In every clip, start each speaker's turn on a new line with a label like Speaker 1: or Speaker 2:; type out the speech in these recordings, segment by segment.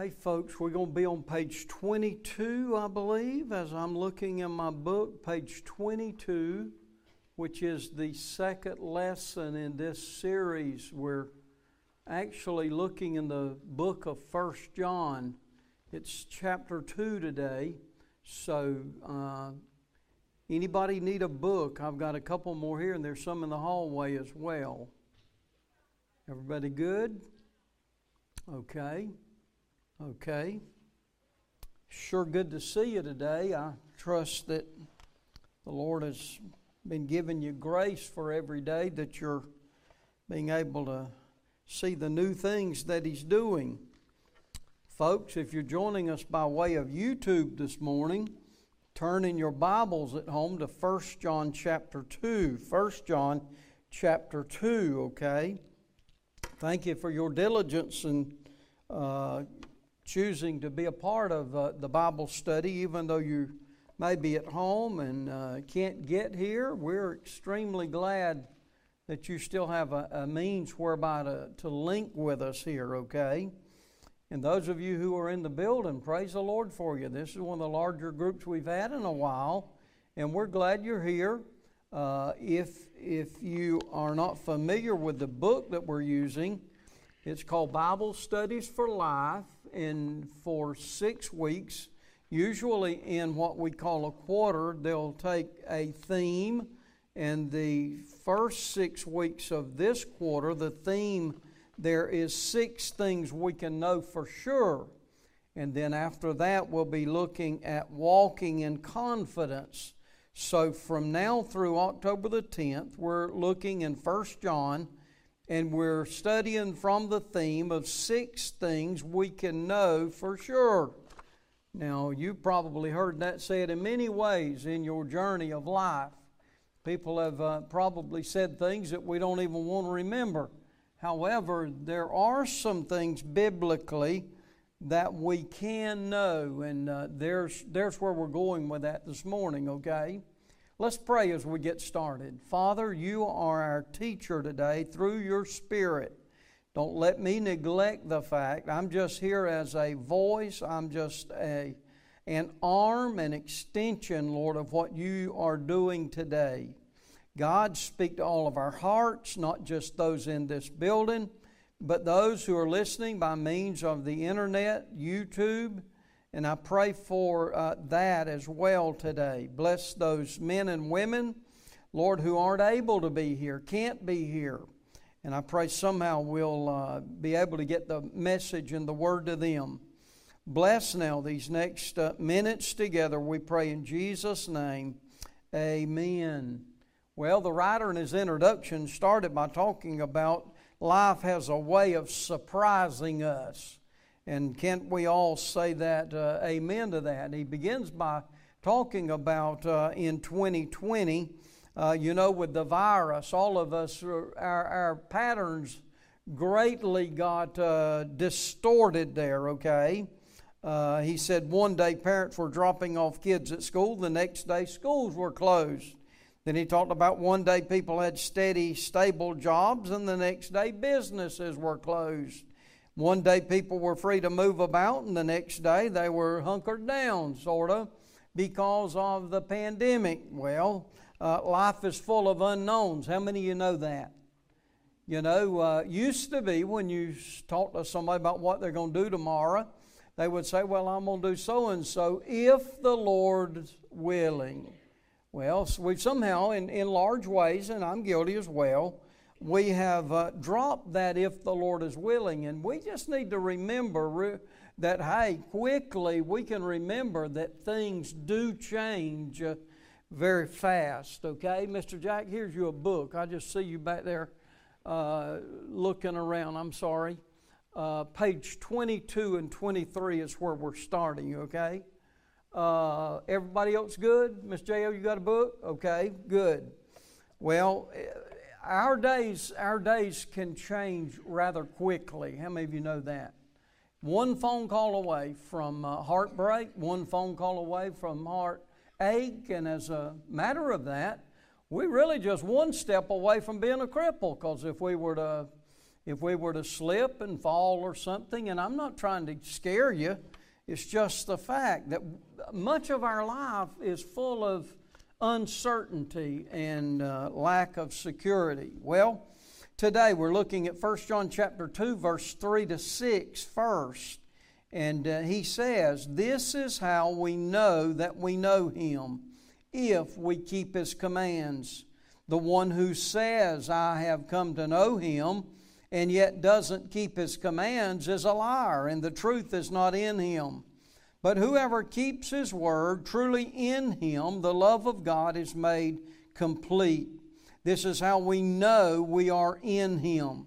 Speaker 1: Hey, folks, we're going to be on page 22, I believe, as I'm looking in my book, page 22, which is the second lesson in this series. We're actually looking in the book of First John. It's chapter 2 today. So, uh, anybody need a book? I've got a couple more here, and there's some in the hallway as well. Everybody good? Okay. Okay. Sure good to see you today. I trust that the Lord has been giving you grace for every day that you're being able to see the new things that He's doing. Folks, if you're joining us by way of YouTube this morning, turn in your Bibles at home to 1 John chapter 2. 1 John chapter 2, okay? Thank you for your diligence and uh, choosing to be a part of uh, the Bible study, even though you may be at home and uh, can't get here. We're extremely glad that you still have a, a means whereby to, to link with us here, okay? And those of you who are in the building, praise the Lord for you. This is one of the larger groups we've had in a while, and we're glad you're here. Uh, if, if you are not familiar with the book that we're using, it's called Bible Studies for Life. And for six weeks, usually in what we call a quarter, they'll take a theme. And the first six weeks of this quarter, the theme there is six things we can know for sure. And then after that, we'll be looking at walking in confidence. So from now through October the 10th, we're looking in 1 John and we're studying from the theme of six things we can know for sure. Now, you've probably heard that said in many ways in your journey of life. People have uh, probably said things that we don't even want to remember. However, there are some things biblically that we can know, and uh, there's, there's where we're going with that this morning, okay? Let's pray as we get started. Father, you are our teacher today through your Spirit. Don't let me neglect the fact I'm just here as a voice, I'm just a, an arm, an extension, Lord, of what you are doing today. God, speak to all of our hearts, not just those in this building, but those who are listening by means of the internet, YouTube, and I pray for uh, that as well today. Bless those men and women, Lord, who aren't able to be here, can't be here. And I pray somehow we'll uh, be able to get the message and the word to them. Bless now these next uh, minutes together, we pray in Jesus' name. Amen. Well, the writer in his introduction started by talking about life has a way of surprising us. And can't we all say that, uh, amen to that? He begins by talking about uh, in 2020, uh, you know, with the virus, all of us, uh, our, our patterns greatly got uh, distorted there, okay? Uh, he said one day parents were dropping off kids at school, the next day schools were closed. Then he talked about one day people had steady, stable jobs, and the next day businesses were closed. One day people were free to move about, and the next day they were hunkered down, sort of, because of the pandemic. Well, uh, life is full of unknowns. How many of you know that? You know, uh, used to be when you talk to somebody about what they're going to do tomorrow, they would say, Well, I'm going to do so and so if the Lord's willing. Well, we've somehow, in, in large ways, and I'm guilty as well, we have uh, dropped that if the Lord is willing. And we just need to remember re- that, hey, quickly we can remember that things do change uh, very fast, okay? Mr. Jack, here's you a book. I just see you back there uh, looking around. I'm sorry. Uh, page 22 and 23 is where we're starting, okay? Uh, everybody else good? Miss J.O., you got a book? Okay, good. Well, eh, our days, our days can change rather quickly. How many of you know that? One phone call away from uh, heartbreak, one phone call away from heartache, and as a matter of that, we really just one step away from being a cripple. Because if we were to if we were to slip and fall or something, and I'm not trying to scare you, it's just the fact that much of our life is full of uncertainty and uh, lack of security. Well, today we're looking at 1 John chapter 2 verse 3 to 6 first. And uh, he says, "This is how we know that we know him if we keep his commands. The one who says, I have come to know him, and yet doesn't keep his commands is a liar, and the truth is not in him. But whoever keeps his word, truly in him the love of God is made complete. This is how we know we are in him.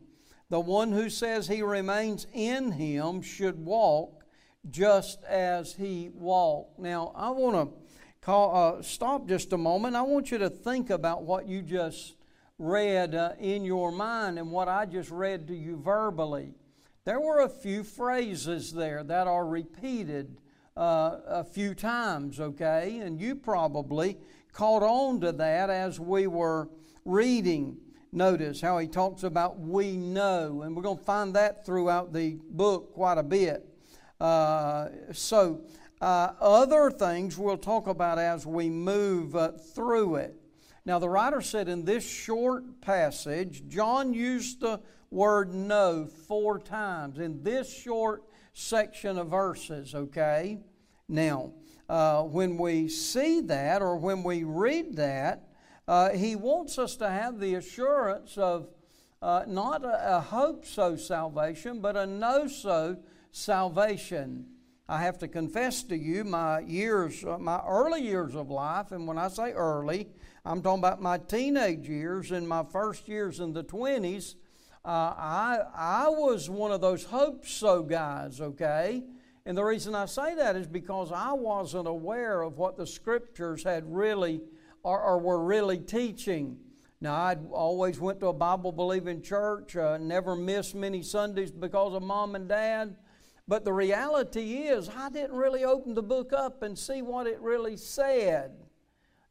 Speaker 1: The one who says he remains in him should walk just as he walked. Now, I want to uh, stop just a moment. I want you to think about what you just read uh, in your mind and what I just read to you verbally. There were a few phrases there that are repeated uh, a few times, okay? And you probably caught on to that as we were reading. Notice how he talks about we know, and we're going to find that throughout the book quite a bit. Uh, so, uh, other things we'll talk about as we move uh, through it. Now, the writer said in this short passage, John used the word know four times in this short section of verses, okay? Now, uh, when we see that or when we read that, uh, he wants us to have the assurance of uh, not a, a hope so salvation, but a know so salvation. I have to confess to you, my years, uh, my early years of life, and when I say early, I'm talking about my teenage years and my first years in the 20s. Uh, I, I was one of those hope so guys, okay? And the reason I say that is because I wasn't aware of what the scriptures had really or, or were really teaching. Now, I always went to a Bible believing church, uh, never missed many Sundays because of mom and dad. But the reality is, I didn't really open the book up and see what it really said.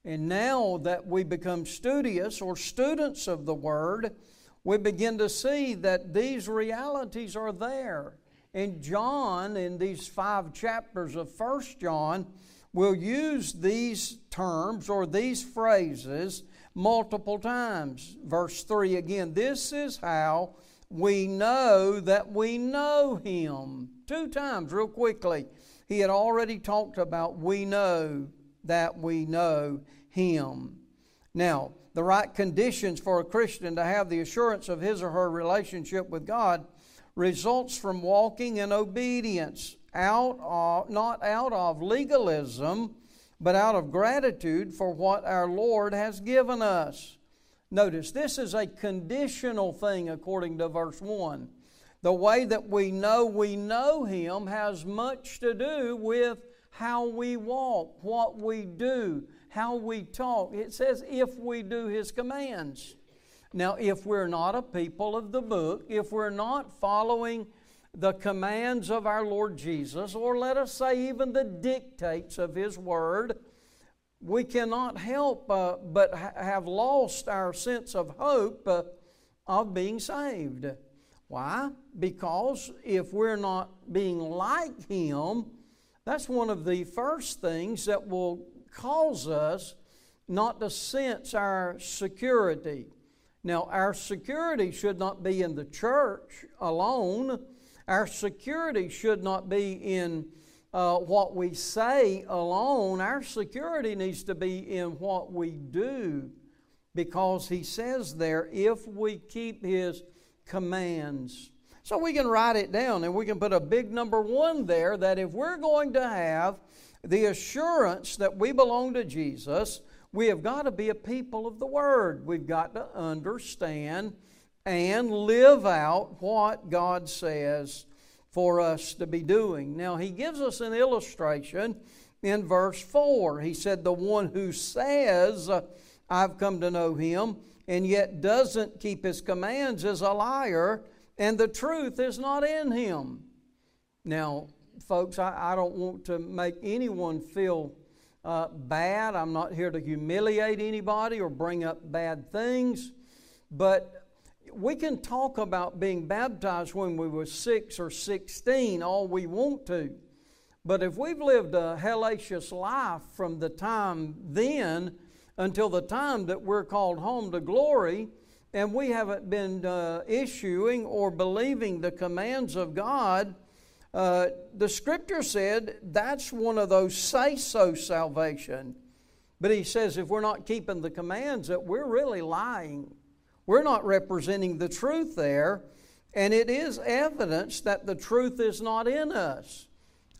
Speaker 1: And now that we become studious or students of the Word, we begin to see that these realities are there. And John, in these five chapters of First John, will use these terms or these phrases multiple times. Verse 3 again, this is how we know that we know Him. Two times, real quickly. He had already talked about we know that we know Him. Now, the right conditions for a Christian to have the assurance of his or her relationship with God results from walking in obedience, out of, not out of legalism, but out of gratitude for what our Lord has given us. Notice, this is a conditional thing according to verse 1. The way that we know we know Him has much to do with how we walk, what we do, how we talk. It says, if we do His commands. Now, if we're not a people of the book, if we're not following the commands of our Lord Jesus, or let us say even the dictates of His Word, we cannot help uh, but ha- have lost our sense of hope uh, of being saved. Why? Because if we're not being like Him, that's one of the first things that will cause us not to sense our security. Now, our security should not be in the church alone. Our security should not be in uh, what we say alone. Our security needs to be in what we do because he says there, if we keep his commands. So we can write it down and we can put a big number one there that if we're going to have the assurance that we belong to Jesus, we have got to be a people of the Word. We've got to understand and live out what God says for us to be doing. Now, He gives us an illustration in verse 4. He said, The one who says, I've come to know Him, and yet doesn't keep His commands is a liar, and the truth is not in Him. Now, folks, I, I don't want to make anyone feel uh, bad. I'm not here to humiliate anybody or bring up bad things. But we can talk about being baptized when we were six or 16 all we want to. But if we've lived a hellacious life from the time then until the time that we're called home to glory, and we haven't been uh, issuing or believing the commands of God, uh, the scripture said that's one of those say so salvation. But he says if we're not keeping the commands, that we're really lying. We're not representing the truth there, and it is evidence that the truth is not in us.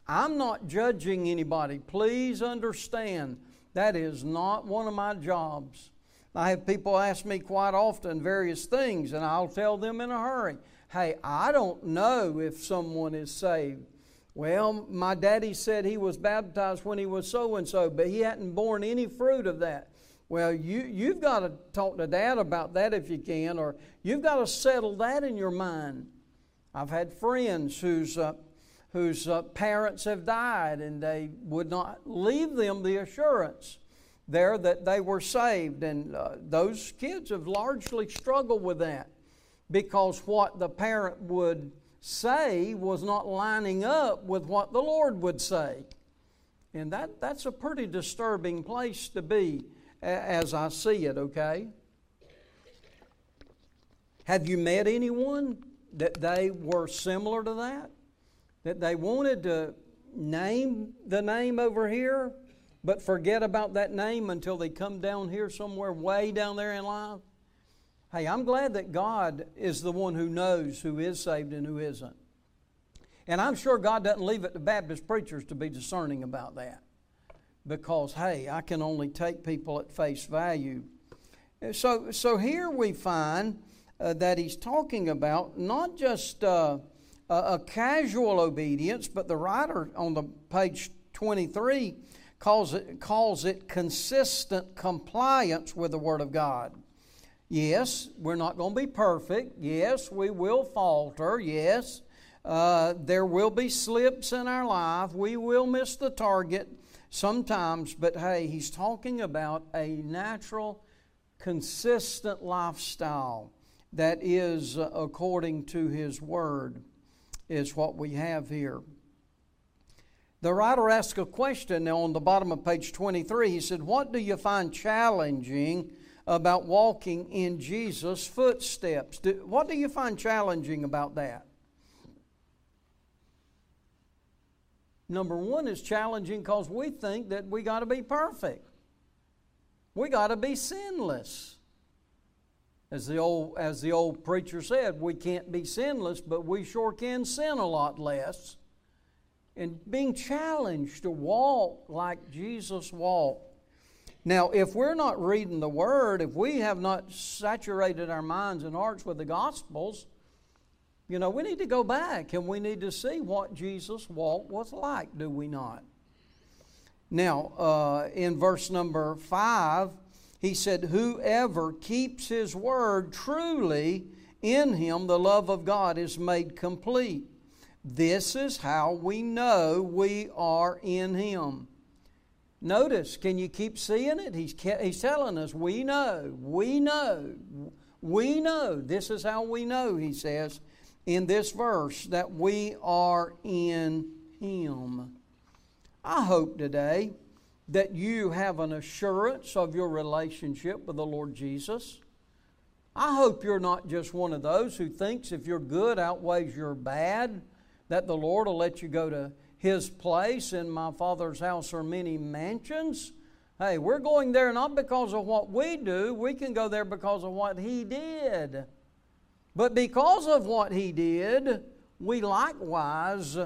Speaker 1: I'm not judging anybody. Please understand, that is not one of my jobs. I have people ask me quite often various things, and I'll tell them in a hurry hey, I don't know if someone is saved. Well, my daddy said he was baptized when he was so and so, but he hadn't borne any fruit of that. Well, you, you've got to talk to dad about that if you can, or you've got to settle that in your mind. I've had friends whose, uh, whose uh, parents have died, and they would not leave them the assurance there that they were saved. And uh, those kids have largely struggled with that because what the parent would say was not lining up with what the Lord would say. And that, that's a pretty disturbing place to be as I see it, okay? Have you met anyone that they were similar to that? That they wanted to name the name over here, but forget about that name until they come down here somewhere way down there in life? Hey, I'm glad that God is the one who knows who is saved and who isn't. And I'm sure God doesn't leave it to Baptist preachers to be discerning about that. Because, hey, I can only take people at face value. So, so here we find uh, that he's talking about not just uh, a, a casual obedience, but the writer on the page 23 calls it, calls it consistent compliance with the Word of God. Yes, we're not going to be perfect. Yes, we will falter. Yes, uh, there will be slips in our life. We will miss the target sometimes, but hey, he's talking about a natural, consistent lifestyle that is uh, according to his word, is what we have here. The writer asks a question on the bottom of page 23. He said, What do you find challenging about walking in Jesus' footsteps. Do, what do you find challenging about that? Number one is challenging because we think that we got to be perfect. We got to be sinless. As the, old, as the old preacher said, we can't be sinless, but we sure can sin a lot less. And being challenged to walk like Jesus walked now, if we're not reading the Word, if we have not saturated our minds and hearts with the Gospels, you know, we need to go back and we need to see what Jesus' walk was like, do we not? Now, uh, in verse number 5, he said, Whoever keeps his word truly, in him the love of God is made complete. This is how we know we are in him. Notice, can you keep seeing it? He's, he's telling us, we know, we know, we know. This is how we know, he says in this verse, that we are in Him. I hope today that you have an assurance of your relationship with the Lord Jesus. I hope you're not just one of those who thinks if your good outweighs your bad, that the Lord will let you go to his place. In my Father's house are many mansions. Hey, we're going there not because of what we do, we can go there because of what He did. But because of what He did, we likewise,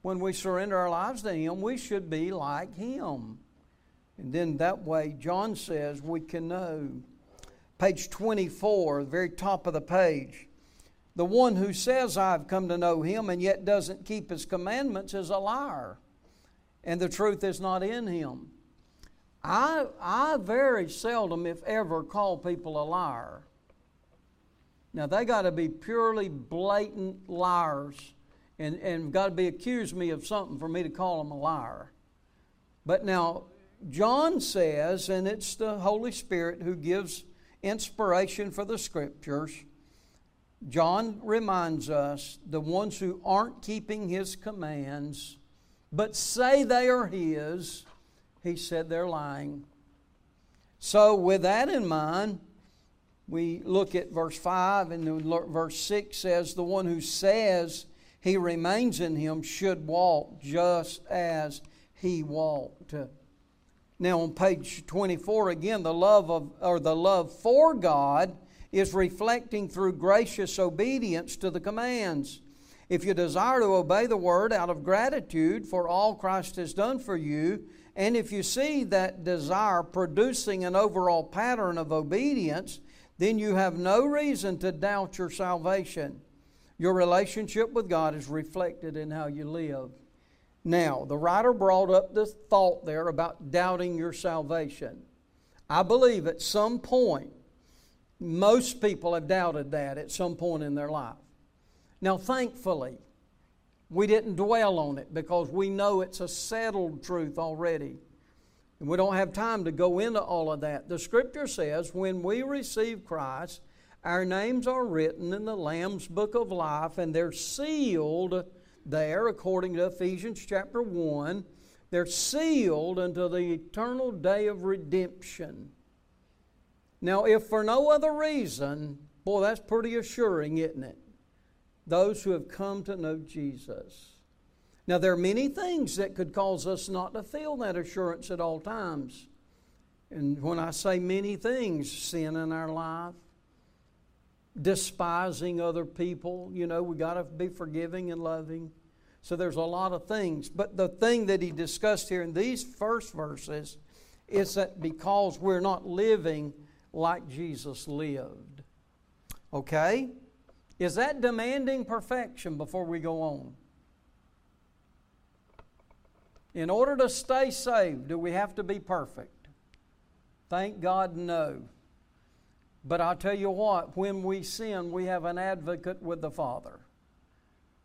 Speaker 1: when we surrender our lives to Him, we should be like Him. And then that way, John says, we can know. Page 24, the very top of the page. The one who says, I've come to know him, and yet doesn't keep his commandments is a liar, and the truth is not in him. I, I very seldom, if ever, call people a liar. Now, they got to be purely blatant liars and, and got to be accused me of something for me to call them a liar. But now, John says, and it's the Holy Spirit who gives inspiration for the scriptures John reminds us the ones who aren't keeping his commands, but say they are his, he said they're lying. So, with that in mind, we look at verse 5, and verse 6 says, The one who says he remains in him should walk just as he walked. Now, on page 24, again, the love of, or the love for God is reflecting through gracious obedience to the commands. If you desire to obey the word out of gratitude for all Christ has done for you, and if you see that desire producing an overall pattern of obedience, then you have no reason to doubt your salvation. Your relationship with God is reflected in how you live. Now, the writer brought up this thought there about doubting your salvation. I believe at some point most people have doubted that at some point in their life. Now, thankfully, we didn't dwell on it because we know it's a settled truth already. And we don't have time to go into all of that. The scripture says when we receive Christ, our names are written in the Lamb's book of life and they're sealed there, according to Ephesians chapter 1. They're sealed until the eternal day of redemption. Now, if for no other reason, boy, that's pretty assuring, isn't it? Those who have come to know Jesus. Now, there are many things that could cause us not to feel that assurance at all times. And when I say many things, sin in our life, despising other people, you know, we got to be forgiving and loving. So there's a lot of things. But the thing that he discussed here in these first verses is that because we're not living like Jesus lived. Okay? Is that demanding perfection before we go on? In order to stay saved, do we have to be perfect? Thank God, no. But I'll tell you what, when we sin, we have an advocate with the Father.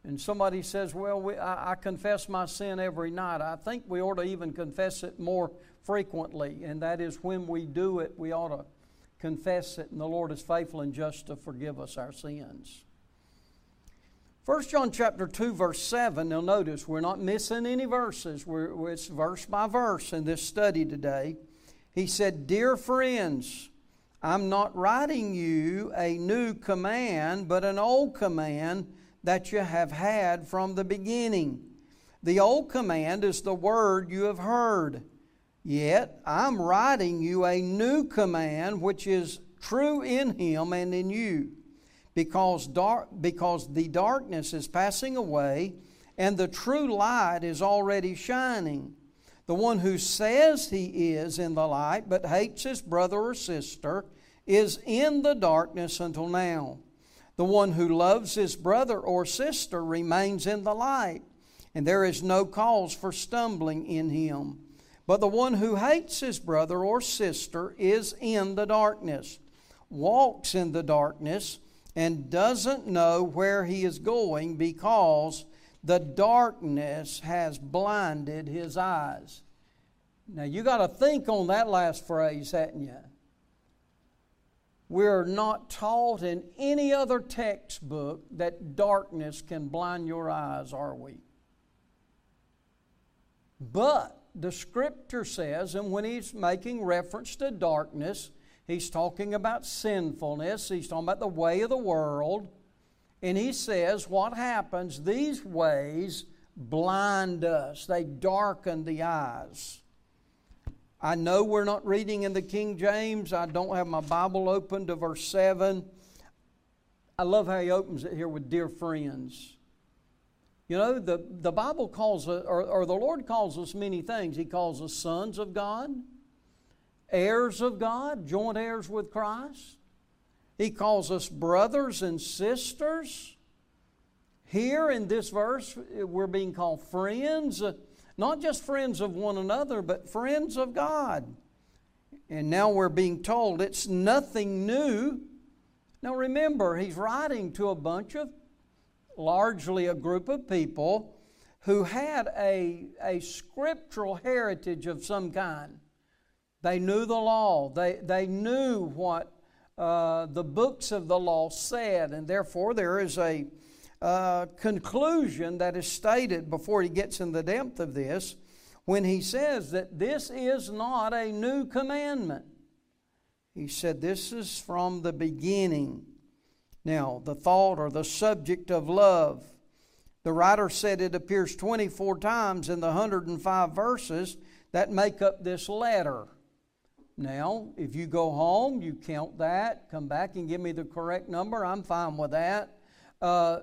Speaker 1: And somebody says, Well, we, I, I, confess my sin every night. I think we ought to even confess it more frequently. And that is when we do it, we ought to confess it, and the Lord is faithful and just to forgive us our sins. 1 John chapter 2, verse 7, now notice we're not missing any verses. We're, it's verse by verse in this study today. He said, Dear friends, I'm not writing you a new command, but an old command that you have had from the beginning. The old command is the word you have heard. Yet I'm writing you a new command which is true in him and in you, because, because the darkness is passing away and the true light is already shining. The one who says he is in the light but hates his brother or sister is in the darkness until now. The one who loves his brother or sister remains in the light, and there is no cause for stumbling in him. But the one who hates his brother or sister is in the darkness, walks in the darkness, and doesn't know where he is going because the darkness has blinded his eyes. Now you got to think on that last phrase, hadn't you? We're not taught in any other textbook that darkness can blind your eyes, are we? But the scripture says, and when he's making reference to darkness, he's talking about sinfulness, he's talking about the way of the world, and he says, What happens? These ways blind us, they darken the eyes. I know we're not reading in the King James. I don't have my Bible open to verse 7. I love how he opens it here with dear friends. You know, the, the Bible calls us, or, or the Lord calls us many things. He calls us sons of God, heirs of God, joint heirs with Christ. He calls us brothers and sisters. Here in this verse, we're being called friends, uh, not just friends of one another, but friends of God. And now we're being told it's nothing new. Now remember, he's writing to a bunch of largely a group of people who had a, a scriptural heritage of some kind. They knew the law, they, they knew what uh, the books of the law said, and therefore there is a uh, conclusion that is stated before he gets in the depth of this when he says that this is not a new commandment. He said this is from the beginning. Now, the thought or the subject of love. The writer said it appears 24 times in the 105 verses that make up this letter. Now, if you go home, you count that, come back and give me the correct number, I'm fine with that. Uh,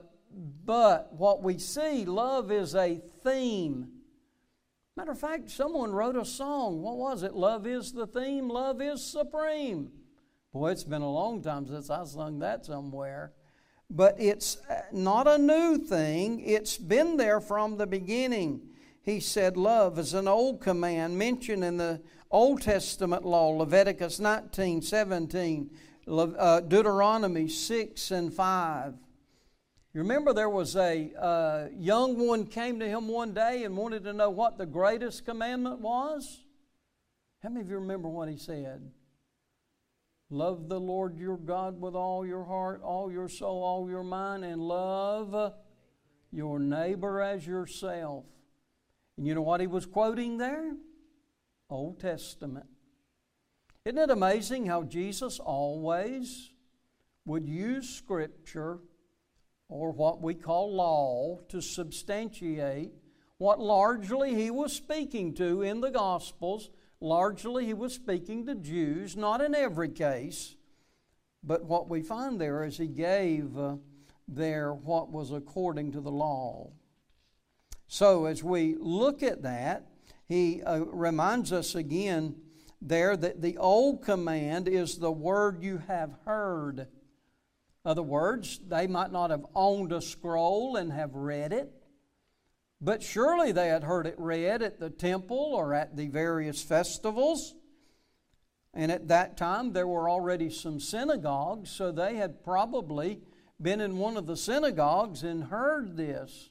Speaker 1: but what we see, love is a theme. Matter of fact, someone wrote a song. What was it? Love is the theme, love is supreme. Boy, it's been a long time since I sung that somewhere. But it's uh, not a new thing, it's been there from the beginning. He said, Love is an old command mentioned in the Old Testament law, Leviticus 19, 17, uh, Deuteronomy 6 and 5. You remember there was a uh, young one came to him one day and wanted to know what the greatest commandment was? How many of you remember what he said? Love the Lord your God with all your heart, all your soul, all your mind, and love your neighbor as yourself. And you know what he was quoting there? Old Testament. Isn't it amazing how Jesus always would use Scripture or what we call law to substantiate what largely he was speaking to in the Gospels. Largely he was speaking to Jews, not in every case, but what we find there is he gave uh, there what was according to the law. So as we look at that, he uh, reminds us again there that the old command is the word you have heard. Other words, they might not have owned a scroll and have read it, but surely they had heard it read at the temple or at the various festivals. And at that time, there were already some synagogues, so they had probably been in one of the synagogues and heard this.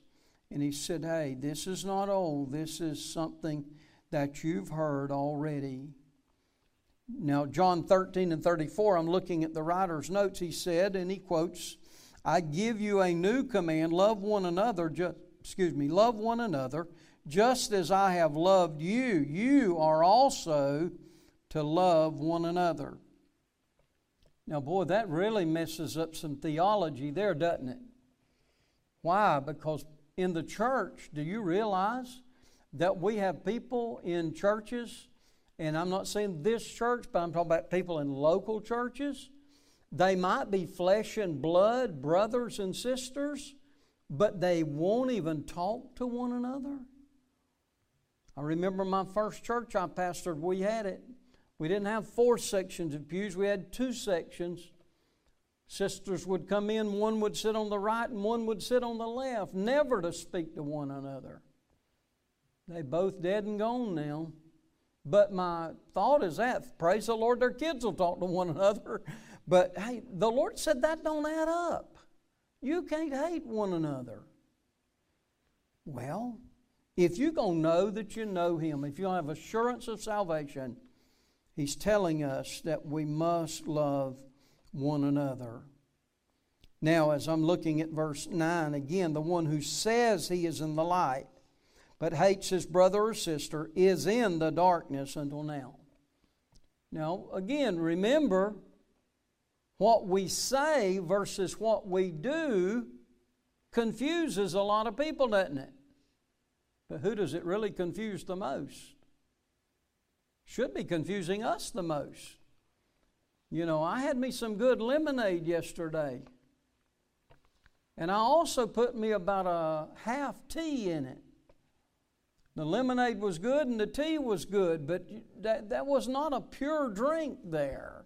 Speaker 1: And he said, Hey, this is not old, this is something that you've heard already. Now, John 13 and 34, I'm looking at the writer's notes. He said, and he quotes, I give you a new command love one another, just, excuse me, love one another, just as I have loved you. You are also to love one another. Now, boy, that really messes up some theology there, doesn't it? Why? Because in the church, do you realize that we have people in churches and I'm not saying this church, but I'm talking about people in local churches. They might be flesh and blood, brothers and sisters, but they won't even talk to one another. I remember my first church I pastored, we had it. We didn't have four sections of pews, we had two sections. Sisters would come in, one would sit on the right and one would sit on the left, never to speak to one another. They both dead and gone now. But my thought is that, praise the Lord, their kids will talk to one another. But hey, the Lord said that don't add up. You can't hate one another. Well, if you're going to know that you know Him, if you have assurance of salvation, He's telling us that we must love one another. Now, as I'm looking at verse 9, again, the one who says he is in the light but hates his brother or sister is in the darkness until now. Now, again, remember what we say versus what we do confuses a lot of people, doesn't it? But who does it really confuse the most? Should be confusing us the most. You know, I had me some good lemonade yesterday. And I also put me about a half tea in it. The lemonade was good and the tea was good, but that, that was not a pure drink there.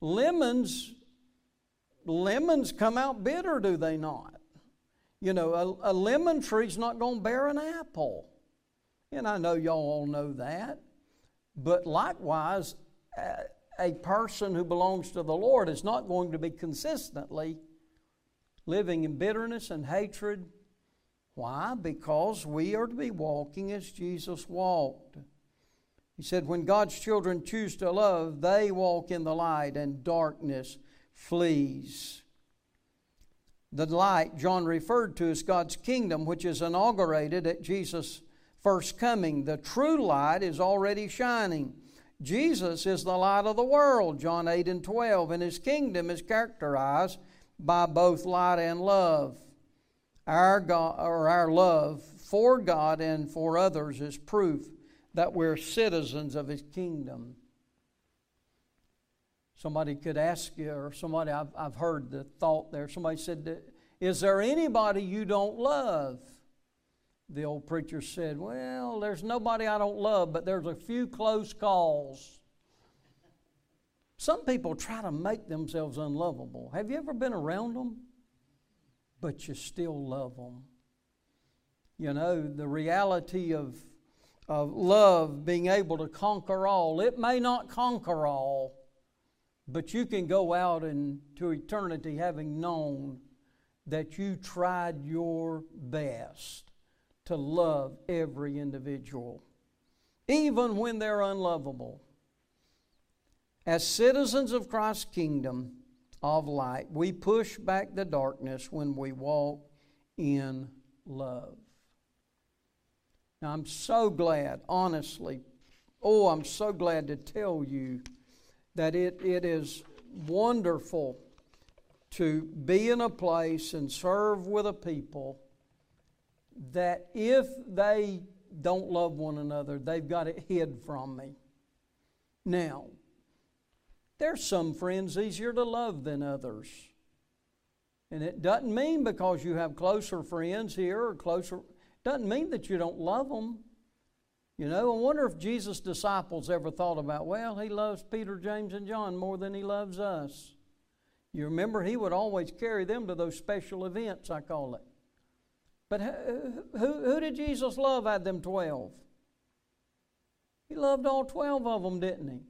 Speaker 1: Lemons, lemons come out bitter, do they not? You know, a, a lemon tree's not going to bear an apple. And I know y'all all know that. But likewise, a, a person who belongs to the Lord is not going to be consistently living in bitterness and hatred why? Because we are to be walking as Jesus walked. He said, When God's children choose to love, they walk in the light and darkness flees. The light John referred to as God's kingdom, which is inaugurated at Jesus' first coming. The true light is already shining. Jesus is the light of the world, John 8 and 12, and his kingdom is characterized by both light and love. Our God or our love for God and for others is proof that we're citizens of His kingdom. Somebody could ask you, or somebody, I've, I've heard the thought there, somebody said, Is there anybody you don't love? The old preacher said, Well, there's nobody I don't love, but there's a few close calls. Some people try to make themselves unlovable. Have you ever been around them? But you still love them. You know, the reality of of love being able to conquer all. It may not conquer all, but you can go out into eternity having known that you tried your best to love every individual, even when they're unlovable. As citizens of Christ's kingdom of light, we push back the darkness when we walk in love. Now, I'm so glad, honestly, oh, I'm so glad to tell you that it, it is wonderful to be in a place and serve with a people that if they don't love one another, they've got it hid from me. Now, there's some friends easier to love than others. And it doesn't mean because you have closer friends here or closer doesn't mean that you don't love them. You know, I wonder if Jesus' disciples ever thought about, well, he loves Peter, James, and John more than he loves us. You remember, he would always carry them to those special events, I call it. But who, who did Jesus love out of them 12? He loved all 12 of them, didn't he?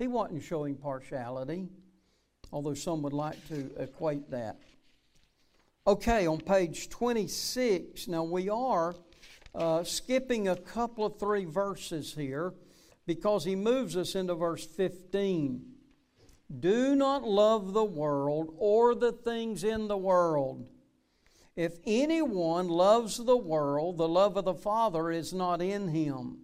Speaker 1: He wasn't showing partiality, although some would like to equate that. Okay, on page 26, now we are uh, skipping a couple of three verses here because he moves us into verse 15. Do not love the world or the things in the world. If anyone loves the world, the love of the Father is not in him.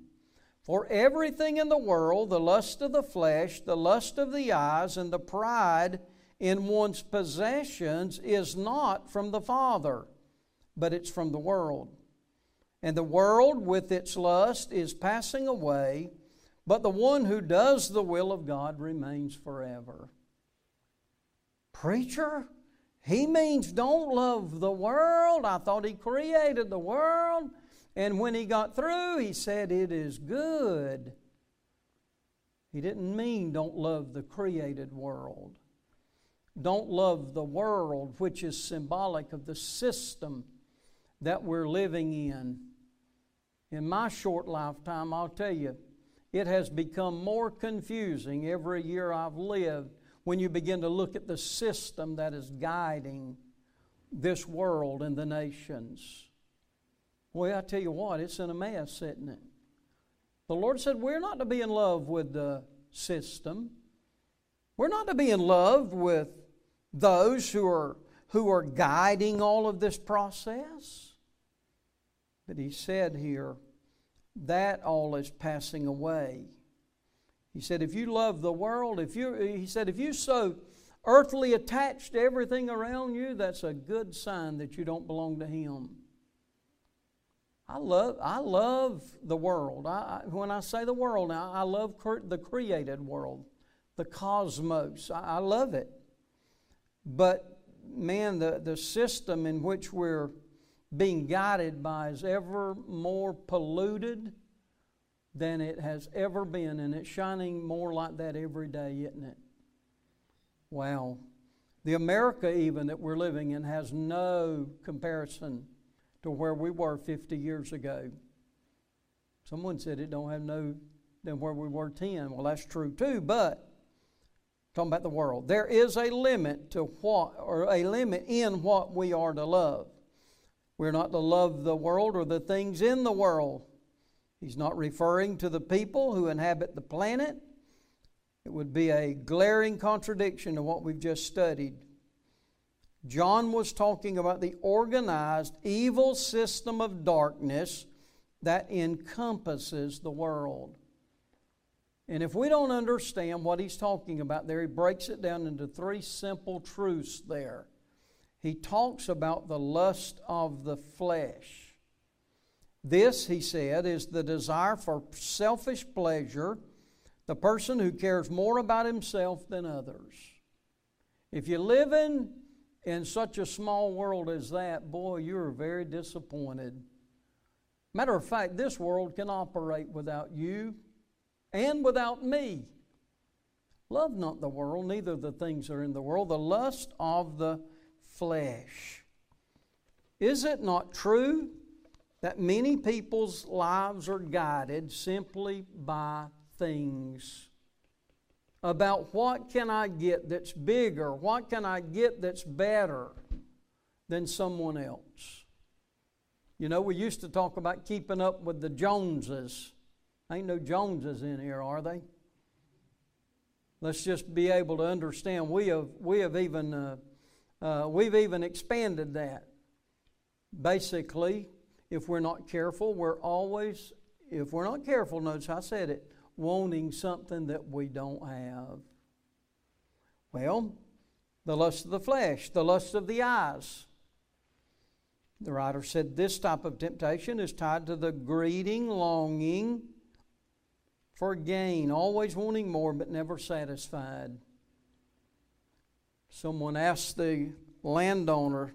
Speaker 1: For everything in the world, the lust of the flesh, the lust of the eyes, and the pride in one's possessions is not from the Father, but it's from the world. And the world with its lust is passing away, but the one who does the will of God remains forever. Preacher, he means don't love the world. I thought he created the world. And when he got through, he said, It is good. He didn't mean don't love the created world. Don't love the world, which is symbolic of the system that we're living in. In my short lifetime, I'll tell you, it has become more confusing every year I've lived when you begin to look at the system that is guiding this world and the nations. Well, I tell you what, it's in a mess, isn't it? The Lord said we're not to be in love with the system. We're not to be in love with those who are, who are guiding all of this process. But he said here, that all is passing away. He said, if you love the world, if you, he said, if you so earthly attached to everything around you, that's a good sign that you don't belong to Him. I love, I love the world. I, when I say the world now, I love the created world, the cosmos. I, I love it. But man, the, the system in which we're being guided by is ever more polluted than it has ever been, and it's shining more like that every day, isn't it? Wow. The America, even that we're living in, has no comparison to where we were 50 years ago. Someone said it don't have no than where we were 10. Well, that's true too, but talking about the world. There is a limit to what, or a limit in what we are to love. We're not to love the world or the things in the world. He's not referring to the people who inhabit the planet. It would be a glaring contradiction to what we've just studied. John was talking about the organized evil system of darkness that encompasses the world. And if we don't understand what he's talking about there, he breaks it down into three simple truths there. He talks about the lust of the flesh. This, he said, is the desire for selfish pleasure, the person who cares more about himself than others. If you live in, in such a small world as that, boy, you're very disappointed. Matter of fact, this world can operate without you and without me. Love not the world, neither the things that are in the world, the lust of the flesh. Is it not true that many people's lives are guided simply by things? About what can I get that's bigger? What can I get that's better than someone else? You know, we used to talk about keeping up with the Joneses. Ain't no Joneses in here, are they? Let's just be able to understand. We have, we have even, uh, uh, we've even expanded that. Basically, if we're not careful, we're always, if we're not careful, notice how I said it, wanting something that we don't have. Well, the lust of the flesh, the lust of the eyes. The writer said this type of temptation is tied to the greeting, longing, for gain, always wanting more but never satisfied. Someone asked the landowner,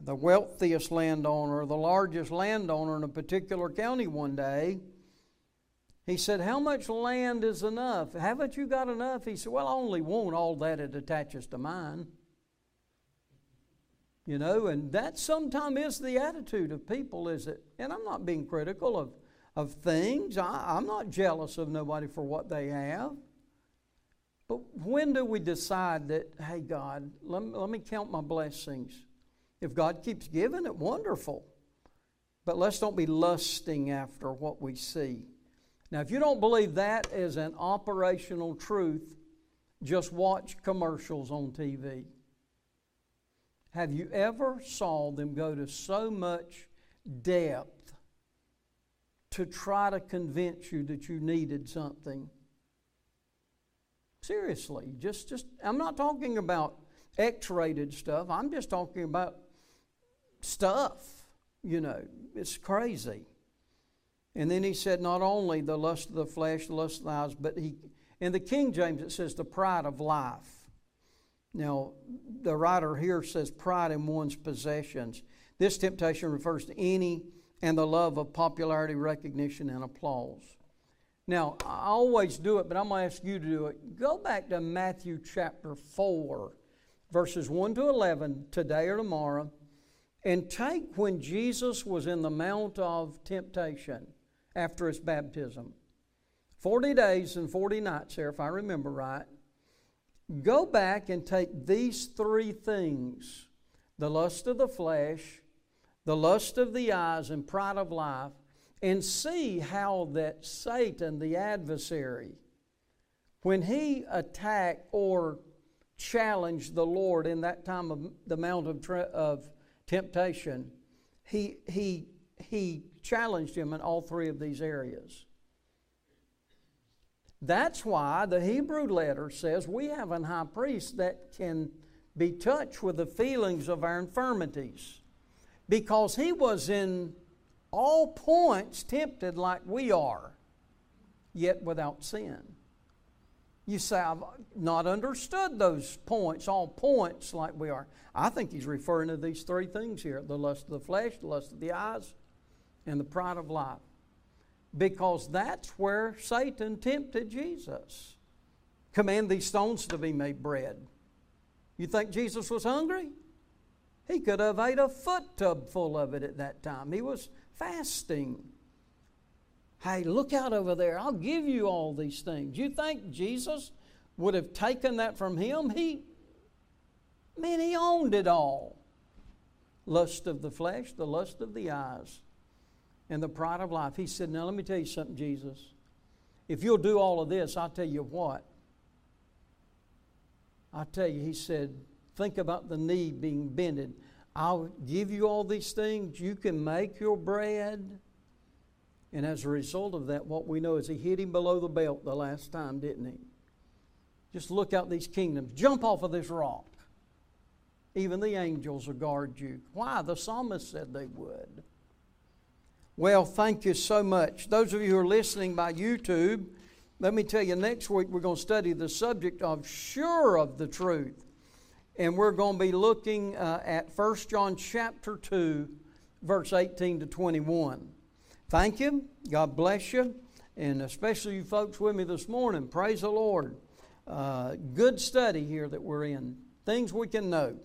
Speaker 1: the wealthiest landowner, the largest landowner in a particular county one day, he said, How much land is enough? Haven't you got enough? He said, Well, I only want all that it attaches to mine. You know, and that sometimes is the attitude of people, is it? And I'm not being critical of of things. I, I'm not jealous of nobody for what they have. But when do we decide that, hey, God, let me, let me count my blessings? If God keeps giving it, wonderful. But let's don't be lusting after what we see. Now, if you don't believe that is an operational truth, just watch commercials on TV. Have you ever saw them go to so much depth to try to convince you that you needed something. Seriously, just just I'm not talking about X-rated stuff. I'm just talking about stuff, you know. It's crazy. And then he said not only the lust of the flesh, the lust of the eyes, but he in the King James it says the pride of life. Now, the writer here says pride in one's possessions. This temptation refers to any and the love of popularity, recognition, and applause. Now, I always do it, but I'm going to ask you to do it. Go back to Matthew chapter 4, verses 1 to 11, today or tomorrow, and take when Jesus was in the Mount of Temptation after his baptism. 40 days and 40 nights there, if I remember right. Go back and take these three things the lust of the flesh, the lust of the eyes and pride of life, and see how that Satan, the adversary, when he attacked or challenged the Lord in that time of the Mount of, of temptation, he, he, he challenged him in all three of these areas. That's why the Hebrew letter says we have an high priest that can be touched with the feelings of our infirmities because he was in all points tempted like we are, yet without sin. You say, I've not understood those points, all points like we are. I think he's referring to these three things here the lust of the flesh, the lust of the eyes, and the pride of life. Because that's where Satan tempted Jesus. Command these stones to be made bread. You think Jesus was hungry? He could have ate a foot tub full of it at that time. He was fasting. Hey, look out over there. I'll give you all these things. You think Jesus would have taken that from him? He, man, he owned it all. Lust of the flesh, the lust of the eyes. and the pride of life. He said, Now let me tell you something, Jesus. If you'll do all of this, I'll tell you what. I'll tell you, he said, think about the knee being bended. I'll give you all these things. You can make your bread. And as a result of that, what we know is he hit him below the belt the last time, didn't he? Just look out these kingdoms. Jump off of this rock. Even the angels will guard you. Why? The psalmist said they would. Well, thank you so much. Those of you who are listening by YouTube, let me tell you, next week we're going to study the subject of sure of the truth. And we're going to be looking uh, at 1 John chapter 2, verse 18 to 21. Thank you. God bless you. And especially you folks with me this morning. Praise the Lord. Uh, good study here that we're in. Things we can know.